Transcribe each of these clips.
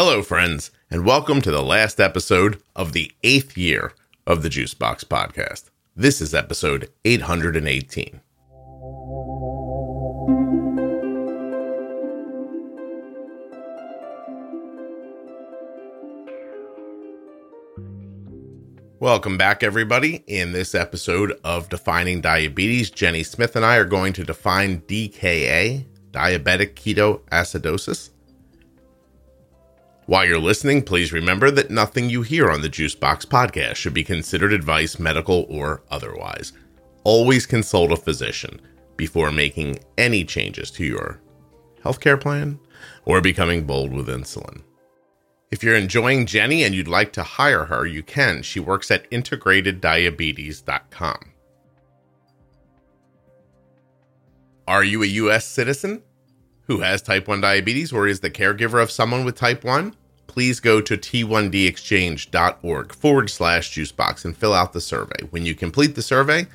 Hello, friends, and welcome to the last episode of the eighth year of the Juicebox Podcast. This is episode 818. Welcome back, everybody. In this episode of Defining Diabetes, Jenny Smith and I are going to define DKA, diabetic ketoacidosis. While you're listening, please remember that nothing you hear on the Juicebox podcast should be considered advice, medical or otherwise. Always consult a physician before making any changes to your healthcare plan or becoming bold with insulin. If you're enjoying Jenny and you'd like to hire her, you can. She works at integrateddiabetes.com. Are you a U.S. citizen who has type 1 diabetes or is the caregiver of someone with type 1? Please go to t1dexchange.org forward slash juicebox and fill out the survey. When you complete the survey,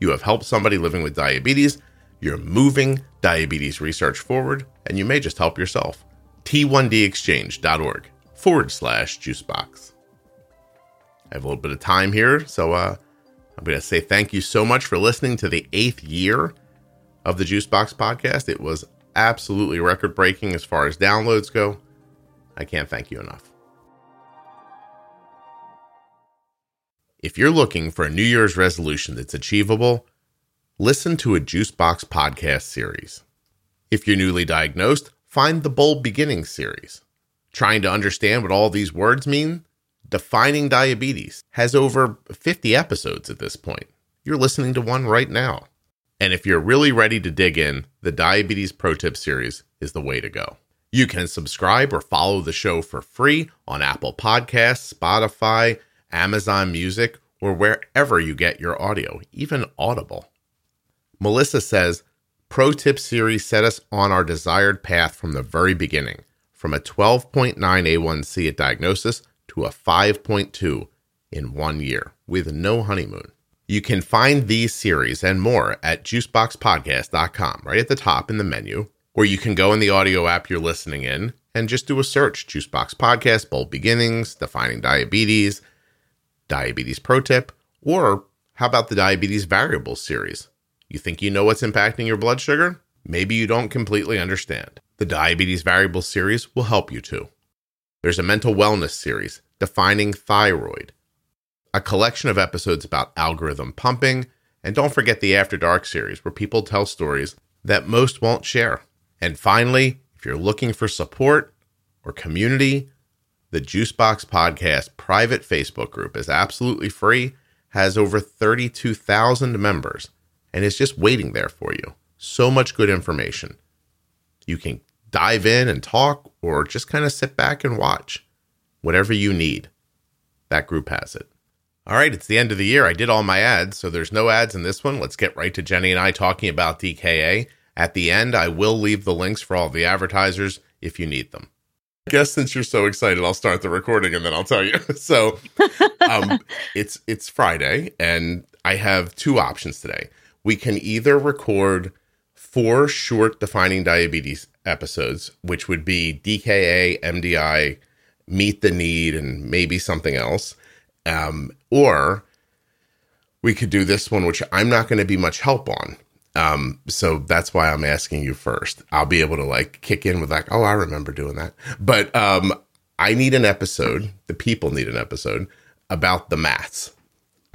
you have helped somebody living with diabetes, you're moving diabetes research forward, and you may just help yourself. t1dexchange.org forward slash juicebox. I have a little bit of time here, so uh, I'm going to say thank you so much for listening to the eighth year of the Juicebox podcast. It was absolutely record breaking as far as downloads go. I can't thank you enough. If you're looking for a New Year's resolution that's achievable, listen to a Juicebox podcast series. If you're newly diagnosed, find the Bold Beginnings series. Trying to understand what all these words mean? Defining Diabetes has over 50 episodes at this point. You're listening to one right now. And if you're really ready to dig in, the Diabetes Pro Tip series is the way to go. You can subscribe or follow the show for free on Apple Podcasts, Spotify, Amazon Music, or wherever you get your audio, even Audible. Melissa says, Pro Tip series set us on our desired path from the very beginning from a 12.9 A1C at diagnosis to a 5.2 in one year with no honeymoon. You can find these series and more at juiceboxpodcast.com right at the top in the menu, or you can go in the audio app you're listening in and just do a search Juicebox Podcast, Bold Beginnings, Defining Diabetes, Diabetes Pro Tip, or how about the Diabetes Variables series? You think you know what's impacting your blood sugar? Maybe you don't completely understand. The Diabetes Variables series will help you too. There's a mental wellness series, Defining Thyroid, a collection of episodes about algorithm pumping, and don't forget the After Dark series, where people tell stories that most won't share. And finally, if you're looking for support or community, the Juicebox Podcast private Facebook group is absolutely free, has over 32,000 members, and is just waiting there for you. So much good information. You can dive in and talk or just kind of sit back and watch. Whatever you need, that group has it. All right, it's the end of the year. I did all my ads, so there's no ads in this one. Let's get right to Jenny and I talking about DKA. At the end, I will leave the links for all the advertisers if you need them. I guess since you're so excited, I'll start the recording and then I'll tell you. So, um, it's it's Friday, and I have two options today. We can either record four short defining diabetes episodes, which would be DKA, MDI, Meet the Need, and maybe something else. Um, or we could do this one, which I'm not going to be much help on. Um, so that's why I'm asking you first. I'll be able to like kick in with like, oh, I remember doing that. But um, I need an episode. The people need an episode about the maths.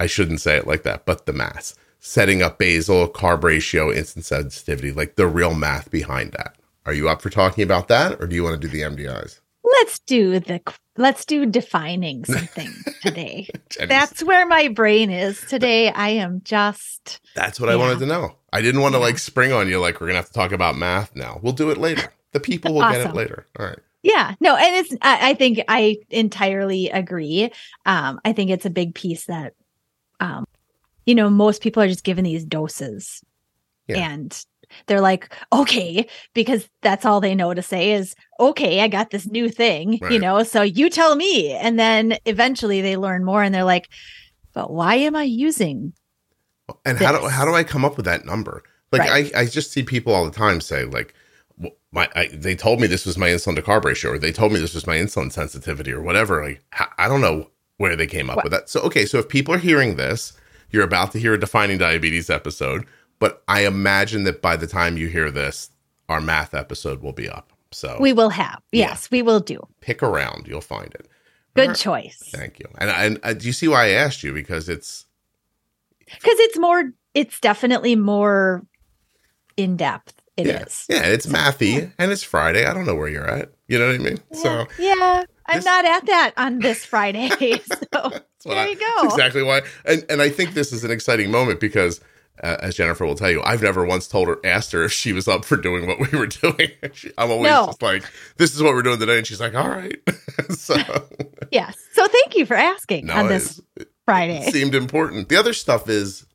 I shouldn't say it like that, but the maths setting up basal, carb ratio, insulin sensitivity, like the real math behind that. Are you up for talking about that or do you want to do the MDIs? Let's do the let's do defining something today. That's where my brain is today. I am just That's what yeah. I wanted to know. I didn't want to yeah. like spring on you like we're going to have to talk about math now. We'll do it later. The people will awesome. get it later. All right. Yeah, no, and it's I, I think I entirely agree. Um, I think it's a big piece that um, you know, most people are just given these doses. Yeah. And they're like, okay, because that's all they know to say is, okay, I got this new thing, right. you know, so you tell me. And then eventually they learn more and they're like, but why am I using? Oh, and this? how do how do I come up with that number? Like right. I, I just see people all the time say, like, my I, they told me this was my insulin to carb ratio, or they told me this was my insulin sensitivity, or whatever. Like I don't know where they came up what? with that. So okay, so if people are hearing this, you're about to hear a defining diabetes episode, but I imagine that by the time you hear this, our math episode will be up. So we will have. Yes, yeah. we will do. Pick around, you'll find it. Good right. choice. Thank you. And, and uh, do you see why I asked you? Because it's because it's more. It's definitely more in depth. It yeah. is. yeah. it's mathy, and it's Friday. I don't know where you're at. You know what I mean? Yeah. So yeah, I'm this, not at that on this Friday. So there I, you go. exactly why. And and I think this is an exciting moment because uh, as Jennifer will tell you, I've never once told her, asked her if she was up for doing what we were doing. She, I'm always no. just like, this is what we're doing today. And she's like, all right. so, yes. So thank you for asking no, on this Friday. seemed important. The other stuff is,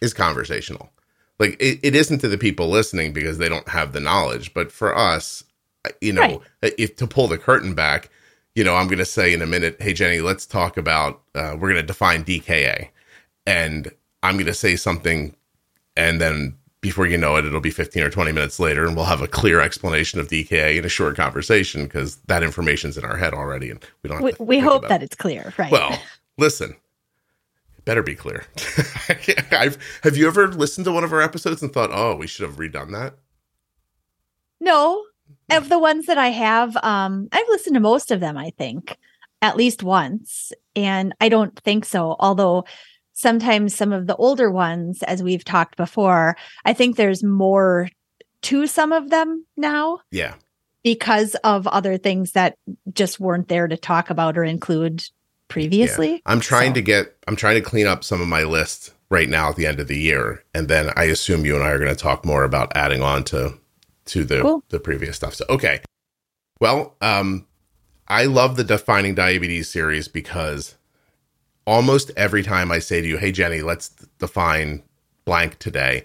is conversational. Like it, it isn't to the people listening because they don't have the knowledge, but for us, you know, right. if to pull the curtain back, you know, I'm going to say in a minute, hey Jenny, let's talk about. Uh, we're going to define DKA, and I'm going to say something, and then before you know it, it'll be 15 or 20 minutes later, and we'll have a clear explanation of DKA in a short conversation because that information's in our head already, and we don't. we, we hope that it. it's clear, right? Well, listen, it better be clear. I've, have you ever listened to one of our episodes and thought, "Oh, we should have redone that"? No, of the ones that I have, um, I've listened to most of them. I think at least once, and I don't think so. Although sometimes some of the older ones, as we've talked before, I think there's more to some of them now. Yeah. Because of other things that just weren't there to talk about or include previously. Yeah. I'm trying so. to get, I'm trying to clean up some of my list right now at the end of the year. And then I assume you and I are going to talk more about adding on to, to the, cool. the previous stuff. So, okay. Well, um, I love the defining diabetes series because almost every time I say to you, "Hey Jenny, let's define blank today,"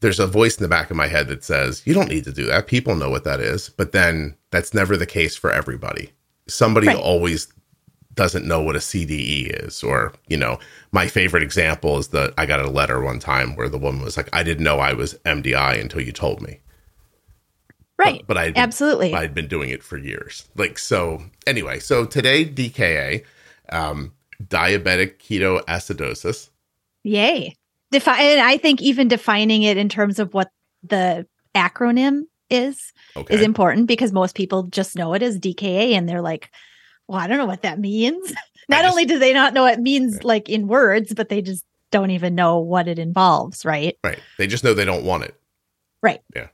there's a voice in the back of my head that says, "You don't need to do that. People know what that is." But then that's never the case for everybody. Somebody right. always doesn't know what a CDE is or, you know, my favorite example is that I got a letter one time where the woman was like, "I didn't know I was MDI until you told me." Right. But, but I absolutely I'd been doing it for years. Like so. Anyway, so today DKA, um, diabetic ketoacidosis. Yay. Define I think even defining it in terms of what the acronym is okay. is important because most people just know it as DKA and they're like, well, I don't know what that means. not just, only do they not know what it means like in words, but they just don't even know what it involves, right? Right. They just know they don't want it. Right. Yeah.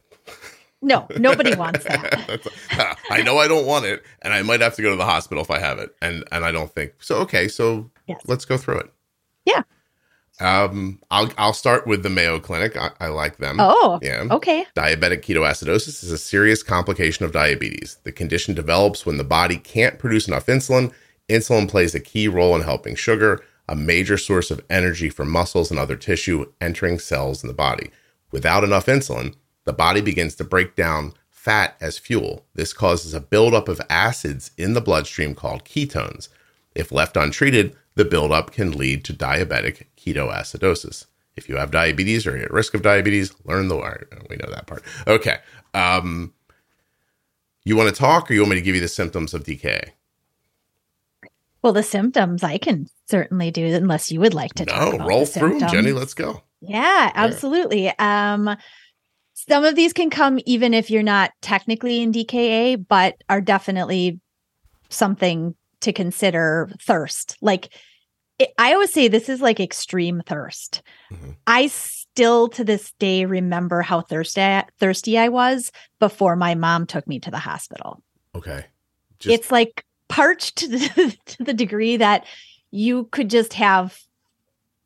No, nobody wants that. I know I don't want it, and I might have to go to the hospital if I have it, and and I don't think so. Okay, so yes. let's go through it. Yeah. Um, I'll I'll start with the Mayo Clinic. I, I like them. Oh, yeah. Okay. Diabetic ketoacidosis is a serious complication of diabetes. The condition develops when the body can't produce enough insulin. Insulin plays a key role in helping sugar, a major source of energy for muscles and other tissue, entering cells in the body. Without enough insulin, the body begins to break down fat as fuel. This causes a buildup of acids in the bloodstream called ketones. If left untreated, the buildup can lead to diabetic ketoacidosis. If you have diabetes or you're at risk of diabetes, learn the word. We know that part. Okay. Um, you want to talk or you want me to give you the symptoms of DKA? Well, the symptoms I can certainly do, unless you would like to. No, roll through, Jenny. Let's go. Yeah, absolutely. Um, some of these can come even if you're not technically in DKA, but are definitely something to consider thirst. Like it, I always say this is like extreme thirst. Mm-hmm. I still to this day remember how thirsty thirsty I was before my mom took me to the hospital. Okay. Just- it's like parched to the, to the degree that you could just have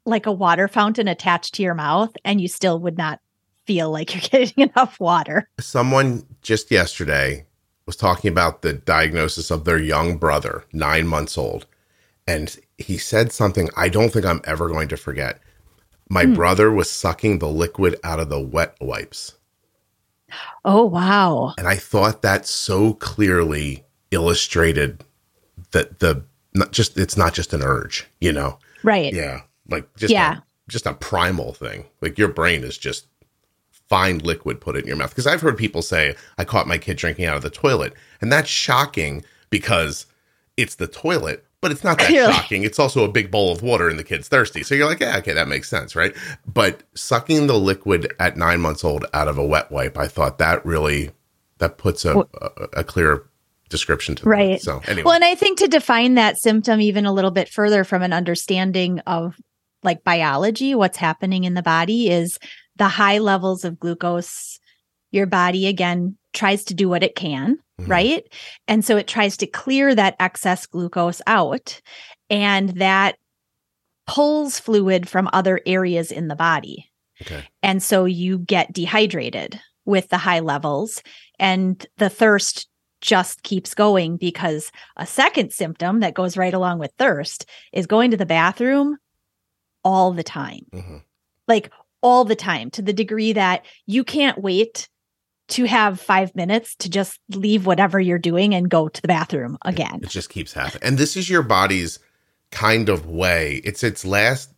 like a water fountain attached to your mouth and you still would not feel like you're getting enough water. Someone just yesterday was talking about the diagnosis of their young brother, nine months old. And he said something I don't think I'm ever going to forget. My hmm. brother was sucking the liquid out of the wet wipes. Oh, wow. And I thought that so clearly illustrated that the not just it's not just an urge, you know. Right. Yeah. Like just yeah. A, just a primal thing. Like your brain is just find liquid, put it in your mouth. Because I've heard people say, I caught my kid drinking out of the toilet. And that's shocking because it's the toilet, but it's not that shocking. It's also a big bowl of water and the kid's thirsty. So you're like, yeah, okay, that makes sense, right? But sucking the liquid at nine months old out of a wet wipe, I thought that really that puts a, a, a clear description to right. That. So anyway. Well, and I think to define that symptom even a little bit further from an understanding of like biology, what's happening in the body is the high levels of glucose. Your body again tries to do what it can, mm-hmm. right? And so it tries to clear that excess glucose out and that pulls fluid from other areas in the body. Okay. And so you get dehydrated with the high levels and the thirst just keeps going because a second symptom that goes right along with thirst is going to the bathroom all the time. Mm-hmm. Like all the time to the degree that you can't wait to have five minutes to just leave whatever you're doing and go to the bathroom again. It, just keeps happening. And this is your body's kind of way. It's its last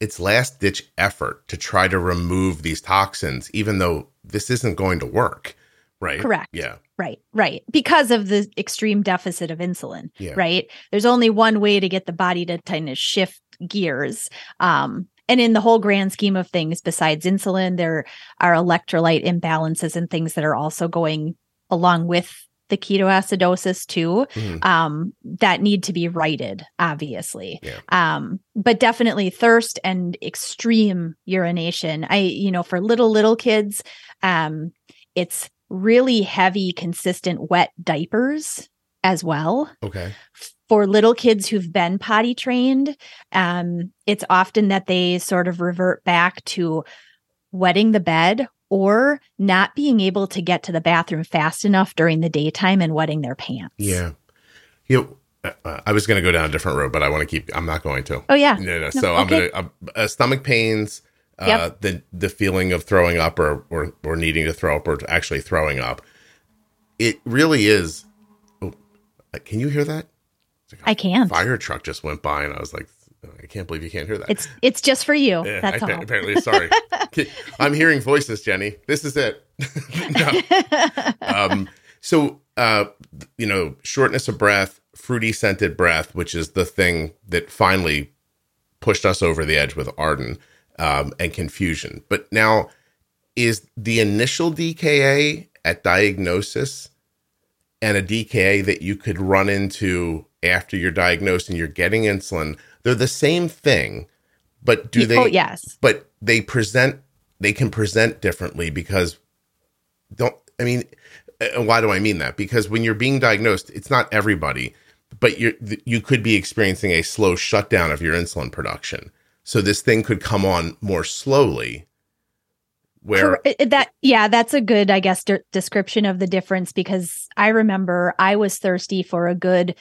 its last ditch effort to try to remove these toxins, even though this isn't going to work. Right. Correct. Yeah. Right. Right. Because of the extreme deficit of insulin. Yeah. Right. There's only one way to get the body to kind of shift gears. Um, and in the whole grand scheme of things, besides insulin, there are electrolyte imbalances and things that are also going along with the ketoacidosis too mm-hmm. um, that need to be righted obviously yeah. um, but definitely thirst and extreme urination i you know for little little kids um, it's really heavy consistent wet diapers as well okay for little kids who've been potty trained, um, it's often that they sort of revert back to wetting the bed or not being able to get to the bathroom fast enough during the daytime and wetting their pants. Yeah. You know, uh, I was going to go down a different road, but I want to keep. I'm not going to. Oh yeah. No, no. no so okay. I'm going to uh, stomach pains. Uh, yep. the the feeling of throwing up or, or or needing to throw up or actually throwing up. It really is. Oh, can you hear that? Like I can't. Fire truck just went by, and I was like, I can't believe you can't hear that. It's it's just for you. Yeah, That's I, all. Apparently, sorry. I'm hearing voices, Jenny. This is it. um, so, uh, you know, shortness of breath, fruity scented breath, which is the thing that finally pushed us over the edge with Arden, um, and confusion. But now, is the initial DKA at diagnosis and a DKA that you could run into after you're diagnosed and you're getting insulin, they're the same thing, but do oh, they? Oh, yes. But they present, they can present differently because don't, I mean, why do I mean that? Because when you're being diagnosed, it's not everybody, but you you could be experiencing a slow shutdown of your insulin production. So this thing could come on more slowly where that yeah that's a good i guess de- description of the difference because i remember i was thirsty for a good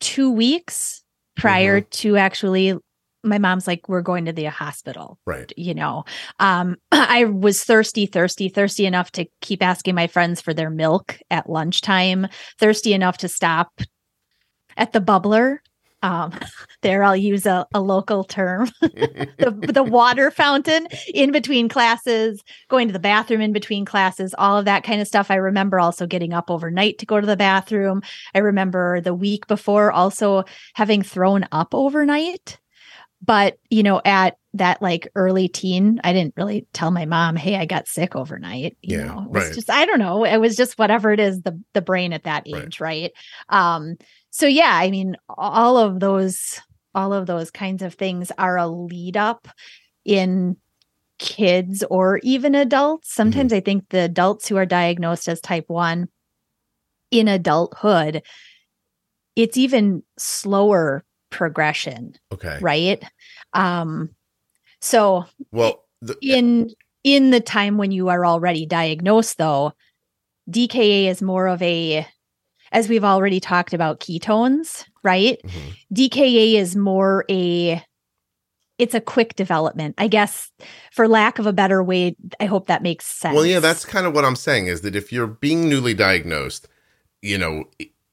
two weeks prior mm-hmm. to actually my mom's like we're going to the hospital right you know um i was thirsty thirsty thirsty enough to keep asking my friends for their milk at lunchtime thirsty enough to stop at the bubbler um, there I'll use a, a local term, the, the water fountain in between classes, going to the bathroom in between classes, all of that kind of stuff. I remember also getting up overnight to go to the bathroom. I remember the week before also having thrown up overnight. But, you know, at that like early teen, I didn't really tell my mom, hey, I got sick overnight. You yeah, know, it was right. just, I don't know. It was just whatever it is, the the brain at that age, right? right? Um, so yeah, I mean, all of those, all of those kinds of things are a lead up in kids or even adults. Mm-hmm. Sometimes mm-hmm. I think the adults who are diagnosed as type one in adulthood, it's even slower progression. Okay. Right. Um, so well the, in in the time when you are already diagnosed though, DKA is more of a as we've already talked about ketones, right? Mm-hmm. DKA is more a it's a quick development. I guess for lack of a better way, I hope that makes sense. Well, yeah, that's kind of what I'm saying is that if you're being newly diagnosed, you know,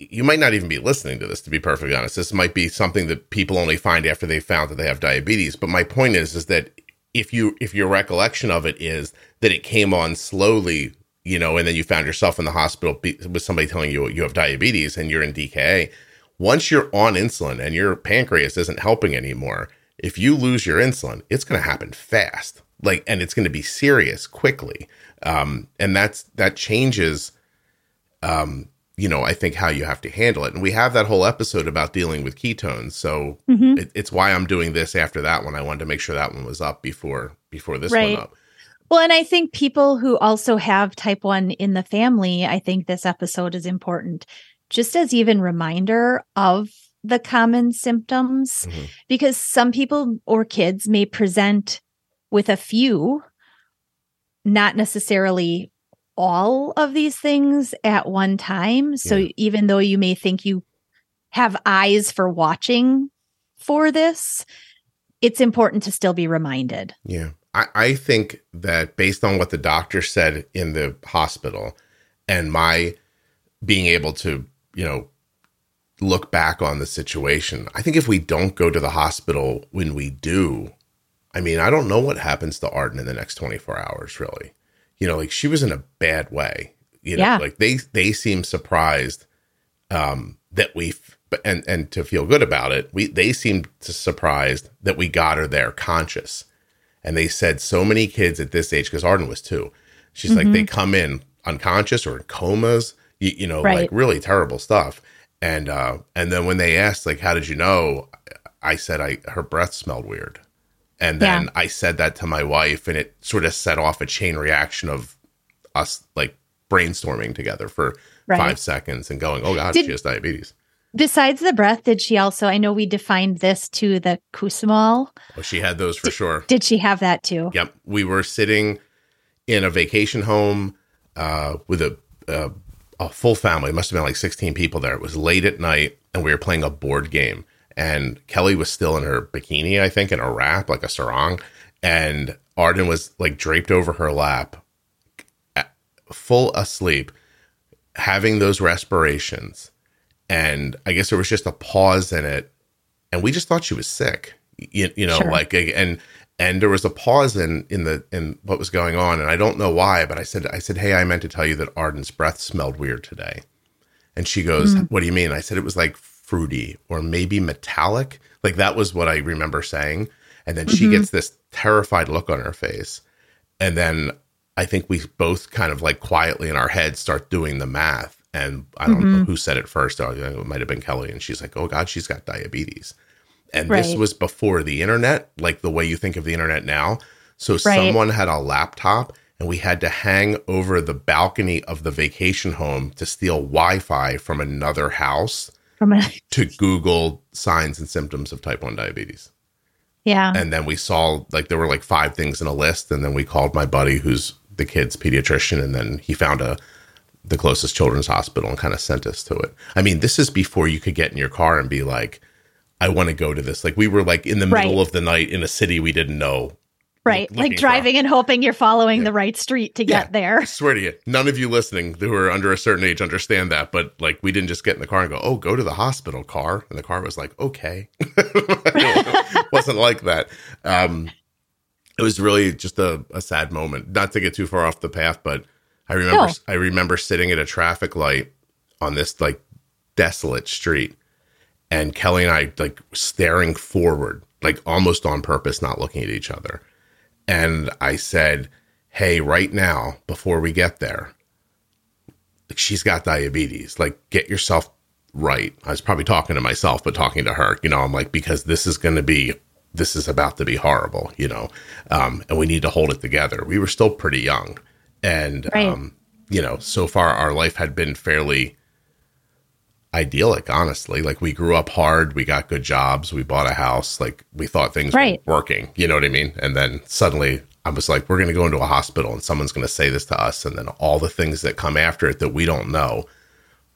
you might not even be listening to this to be perfectly honest. This might be something that people only find after they found that they have diabetes, but my point is is that if you if your recollection of it is that it came on slowly, you know, and then you found yourself in the hospital with somebody telling you you have diabetes and you're in DKA, once you're on insulin and your pancreas isn't helping anymore, if you lose your insulin, it's going to happen fast. Like and it's going to be serious quickly. Um and that's that changes um you know, I think how you have to handle it. And we have that whole episode about dealing with ketones. So mm-hmm. it, it's why I'm doing this after that one. I wanted to make sure that one was up before before this right. one up. Well, and I think people who also have type 1 in the family, I think this episode is important just as even reminder of the common symptoms mm-hmm. because some people or kids may present with a few not necessarily all of these things at one time. So yeah. even though you may think you have eyes for watching for this, it's important to still be reminded. Yeah. I, I think that based on what the doctor said in the hospital and my being able to, you know, look back on the situation, I think if we don't go to the hospital when we do, I mean, I don't know what happens to Arden in the next 24 hours, really you know, like she was in a bad way. You know, yeah. like they they seem surprised um that we and and to feel good about it, we they seemed surprised that we got her there conscious. And they said so many kids at this age, because Arden was too. She's mm-hmm. like they come in unconscious or in comas, you, you know, right. like really terrible stuff. And uh and then when they asked like how did you know, I said I her breath smelled weird. And then yeah. I said that to my wife, and it sort of set off a chain reaction of us like brainstorming together for right. five seconds and going, oh God, did, she has diabetes. Besides the breath, did she also? I know we defined this to the Kussmaul. Oh, she had those for did, sure. Did she have that too? Yep. We were sitting in a vacation home uh, with a, a, a full family. It must have been like 16 people there. It was late at night, and we were playing a board game and Kelly was still in her bikini, I think, in a wrap, like a sarong, and Arden was like draped over her lap, full asleep, having those respirations. And I guess there was just a pause in it, and we just thought she was sick. You, you know, sure. like and and there was a pause in in the in what was going on, and I don't know why, but I said I said, "Hey, I meant to tell you that Arden's breath smelled weird today," and she goes, mm-hmm. "What do you mean?" I said it was like fruity or maybe metallic. Like that was what I remember saying. And then mm-hmm. she gets this terrified look on her face. And then I think we both kind of like quietly in our heads start doing the math. And I don't mm-hmm. know who said it first. Oh, it might have been Kelly. And she's like, oh God, she's got diabetes. And right. this was before the internet, like the way you think of the internet now. So right. someone had a laptop and we had to hang over the balcony of the vacation home to steal Wi Fi from another house from to Google signs and symptoms of type 1 diabetes. Yeah. And then we saw like there were like five things in a list. And then we called my buddy who's the kid's pediatrician. And then he found a the closest children's hospital and kind of sent us to it. I mean, this is before you could get in your car and be like, I want to go to this. Like we were like in the middle of the night in a city we didn't know Right. Like driving and hoping you're following yeah. the right street to get there. I swear to you, none of you listening who are under a certain age understand that. But like, we didn't just get in the car and go, oh, go to the hospital car. And the car was like, okay. wasn't like that. Um, it was really just a, a, sad moment. Not to get too far off the path, but I remember, no. I remember sitting at a traffic light on this like desolate street and Kelly and I like staring forward, like almost on purpose, not looking at each other and I said, Hey, right now, before we get there, she's got diabetes. Like, get yourself right. I was probably talking to myself, but talking to her, you know, I'm like, because this is going to be, this is about to be horrible, you know, um, and we need to hold it together. We were still pretty young. And, right. um, you know, so far our life had been fairly idyllic, honestly. Like we grew up hard, we got good jobs, we bought a house, like we thought things right. were working. You know what I mean? And then suddenly I was like, we're going to go into a hospital and someone's going to say this to us. And then all the things that come after it that we don't know.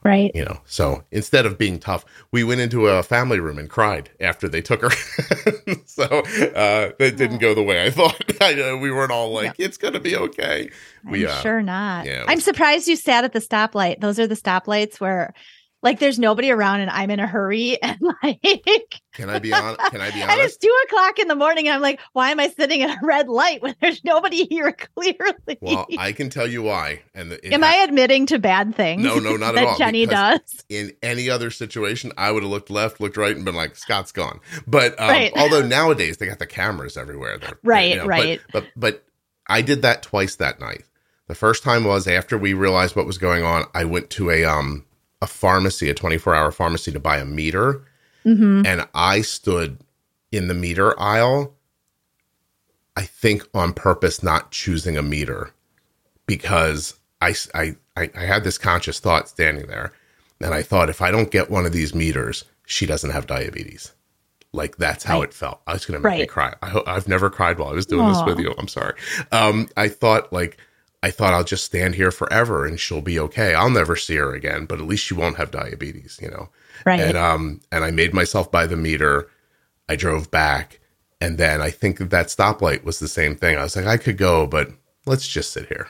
Right. You know, so instead of being tough, we went into a family room and cried after they took her. so uh, that didn't go the way I thought. I, uh, we weren't all like, it's going to be okay. We, I'm uh, sure not. Yeah, I'm surprised you sat at the stoplight. Those are the stoplights where like there's nobody around and I'm in a hurry and like Can I be on can I be honest? and it's two o'clock in the morning. And I'm like, why am I sitting at a red light when there's nobody here clearly? Well, I can tell you why. And the, am ha- I admitting to bad things? No, no, not at all. Jenny does. In any other situation, I would have looked left, looked right, and been like, Scott's gone. But um, right. although nowadays they got the cameras everywhere. They're, right, you know, right. But, but but I did that twice that night. The first time was after we realized what was going on. I went to a um a pharmacy, a 24 hour pharmacy, to buy a meter, mm-hmm. and I stood in the meter aisle. I think on purpose, not choosing a meter because I I I, I had this conscious thought standing there, and I thought if I don't get one of these meters, she doesn't have diabetes. Like that's how right. it felt. I was going to make right. me cry. I have never cried while I was doing Aww. this with you. I'm sorry. Um, I thought like I thought I'll just stand here forever and she'll be okay. I'll never see her again, but at least she won't have diabetes, you know. Right. And um and I made myself buy the meter. I drove back and then I think that that stoplight was the same thing. I was like I could go, but let's just sit here.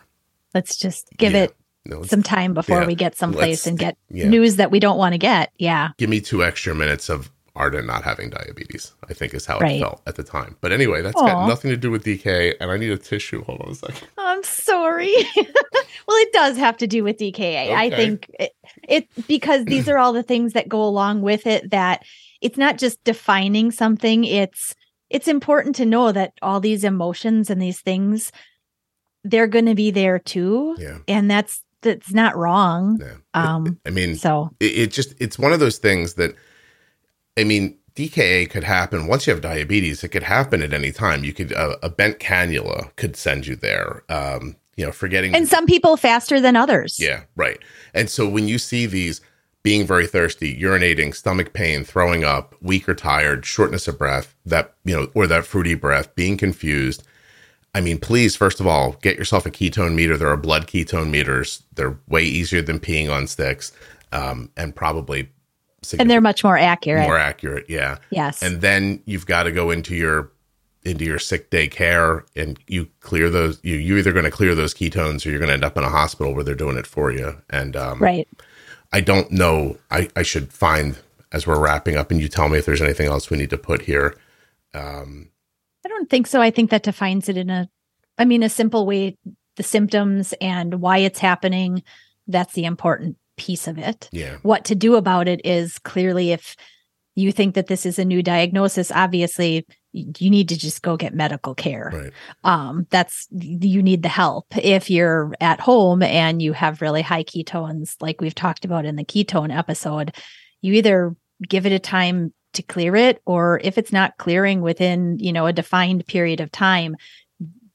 Let's just give yeah. it no, some time before yeah. we get someplace and get yeah. news that we don't want to get. Yeah. Give me two extra minutes of Arden not having diabetes, I think is how right. it felt at the time. But anyway, that's Aww. got nothing to do with DKA, and I need a tissue. Hold on a second. I'm sorry. well, it does have to do with DKA. Okay. I think it, it because these are all the things that go along with it that it's not just defining something, it's it's important to know that all these emotions and these things they're going to be there too. Yeah. And that's that's not wrong. Yeah. Um I mean, so it, it just it's one of those things that I mean, DKA could happen once you have diabetes. It could happen at any time. You could uh, a bent cannula could send you there. Um, you know, forgetting and some people faster than others. Yeah, right. And so when you see these being very thirsty, urinating, stomach pain, throwing up, weak or tired, shortness of breath, that you know, or that fruity breath, being confused. I mean, please, first of all, get yourself a ketone meter. There are blood ketone meters. They're way easier than peeing on sticks, um, and probably and they're much more accurate. More accurate, yeah. Yes. And then you've got to go into your into your sick day care and you clear those you you're either going to clear those ketones or you're going to end up in a hospital where they're doing it for you. And um, right. I don't know. I I should find as we're wrapping up, and you tell me if there's anything else we need to put here. Um, I don't think so. I think that defines it in a, I mean, a simple way. The symptoms and why it's happening. That's the important piece of it. Yeah. What to do about it is clearly if you think that this is a new diagnosis, obviously you need to just go get medical care. Right. Um, that's you need the help. If you're at home and you have really high ketones, like we've talked about in the ketone episode, you either give it a time to clear it, or if it's not clearing within, you know, a defined period of time,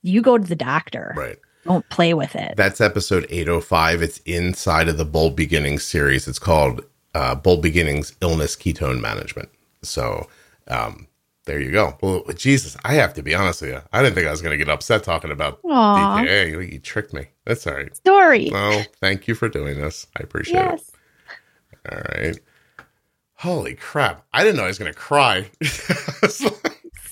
you go to the doctor. Right. Don't play with it. That's episode 805. It's inside of the Bold Beginnings series. It's called uh, Bold Beginnings Illness Ketone Management. So um, there you go. Well, Jesus, I have to be honest with you. I didn't think I was going to get upset talking about Aww. DKA. You, you, tricked me. That's all right. Story. Well, thank you for doing this. I appreciate yes. it. All right. Holy crap. I didn't know I was going to cry.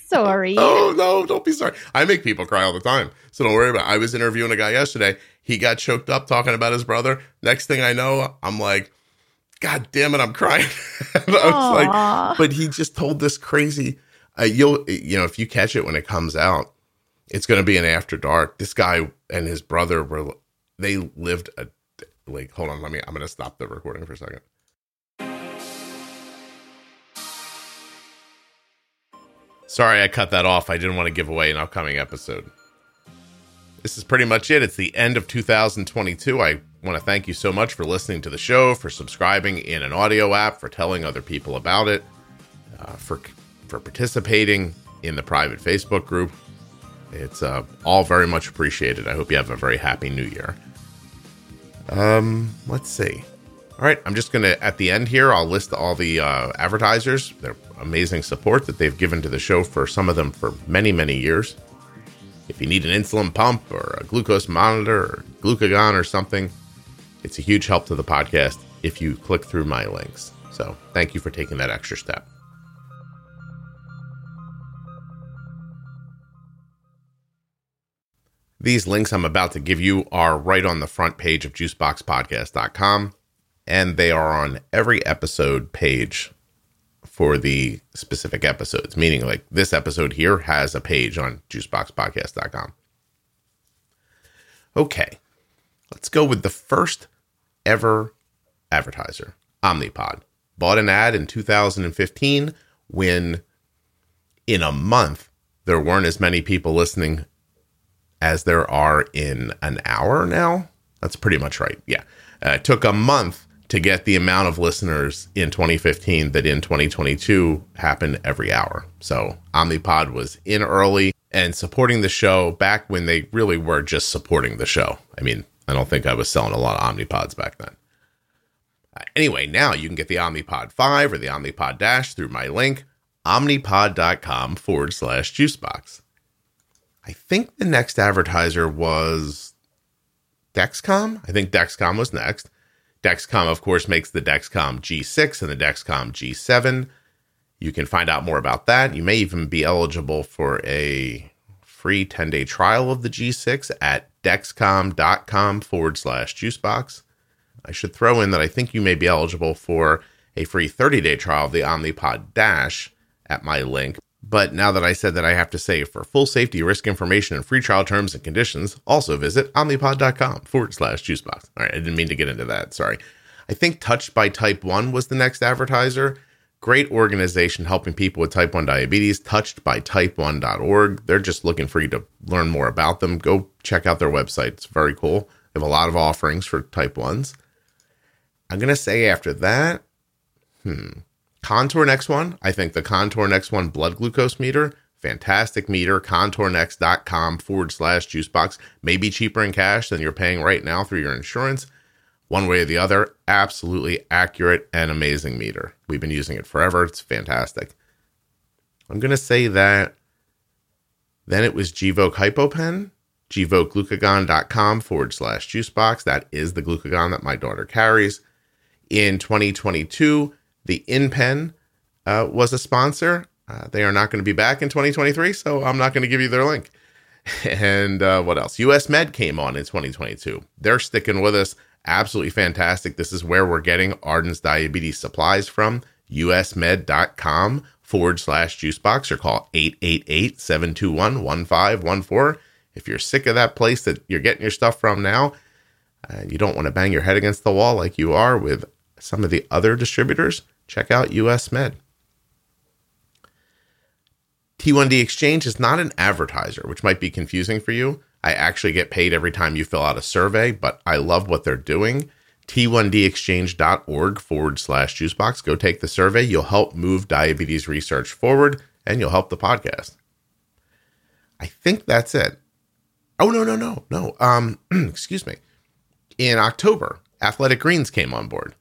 sorry. Oh no, don't be sorry. I make people cry all the time, so don't worry about. it. I was interviewing a guy yesterday. He got choked up talking about his brother. Next thing I know, I'm like, God damn it, I'm crying. I was like, but he just told this crazy. Uh, you'll you know if you catch it when it comes out, it's going to be an after dark. This guy and his brother were they lived a like. Hold on, let me. I'm going to stop the recording for a second. Sorry I cut that off. I didn't want to give away an upcoming episode. This is pretty much it. It's the end of 2022. I want to thank you so much for listening to the show, for subscribing in an audio app, for telling other people about it, uh, for for participating in the private Facebook group. It's uh, all very much appreciated. I hope you have a very happy new year. Um, let's see. All right, I'm just gonna at the end here. I'll list all the uh, advertisers. They're amazing support that they've given to the show for some of them for many, many years. If you need an insulin pump or a glucose monitor or glucagon or something, it's a huge help to the podcast if you click through my links. So thank you for taking that extra step. These links I'm about to give you are right on the front page of juiceboxpodcast.com. and they are on every episode page for the specific episodes, meaning like this episode here has a page on juiceboxpodcast.com. Okay, let's go with the first ever advertiser, Omnipod. Bought an ad in 2015 when in a month there weren't as many people listening as there are in an hour now. That's pretty much right. Yeah. Uh, it took a month to get the amount of listeners in 2015 that in 2022 happened every hour. So Omnipod was in early and supporting the show back when they really were just supporting the show. I mean, I don't think I was selling a lot of Omnipods back then. Uh, anyway, now you can get the Omnipod 5 or the Omnipod Dash through my link, omnipod.com forward slash juicebox. I think the next advertiser was Dexcom. I think Dexcom was next. Dexcom, of course, makes the Dexcom G6 and the Dexcom G7. You can find out more about that. You may even be eligible for a free 10 day trial of the G6 at dexcom.com forward slash juicebox. I should throw in that I think you may be eligible for a free 30 day trial of the Omnipod Dash at my link. But now that I said that, I have to say for full safety risk information and free trial terms and conditions, also visit omnipod.com forward slash juicebox. All right, I didn't mean to get into that. Sorry. I think Touched by Type 1 was the next advertiser. Great organization helping people with type 1 diabetes, touched by type1.org. They're just looking for you to learn more about them. Go check out their website. It's very cool. They have a lot of offerings for type 1s. I'm going to say after that, hmm, Contour Next One. I think the Contour Next One blood glucose meter, fantastic meter. ContourNext.com forward slash juicebox. Maybe cheaper in cash than you're paying right now through your insurance. One way or the other, absolutely accurate and amazing meter. We've been using it forever. It's fantastic. I'm going to say that then it was Gvoke HypoPen, gvokeglucagon.com forward slash juicebox. That is the glucagon that my daughter carries. In 2022, the InPen uh, was a sponsor. Uh, they are not going to be back in 2023, so I'm not going to give you their link. And uh, what else? US Med came on in 2022. They're sticking with us. Absolutely fantastic. This is where we're getting Arden's diabetes supplies from. usmed.com forward slash juicebox or call 888 721 1514. If you're sick of that place that you're getting your stuff from now, and uh, you don't want to bang your head against the wall like you are with some of the other distributors, check out US Med. T1D Exchange is not an advertiser, which might be confusing for you. I actually get paid every time you fill out a survey, but I love what they're doing. T1dexchange.org forward slash juicebox. Go take the survey. You'll help move diabetes research forward and you'll help the podcast. I think that's it. Oh, no, no, no, no. Um, excuse me. In October, Athletic Greens came on board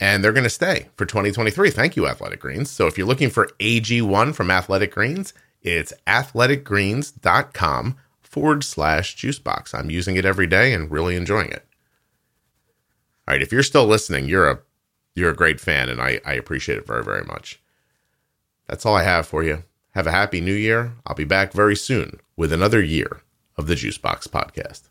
and they're going to stay for 2023. Thank you, Athletic Greens. So if you're looking for AG1 from Athletic Greens, it's athleticgreens.com forward slash juicebox. I'm using it every day and really enjoying it. All right, if you're still listening, you're a you're a great fan, and I, I appreciate it very, very much. That's all I have for you. Have a happy new year. I'll be back very soon with another year of the Juicebox Podcast.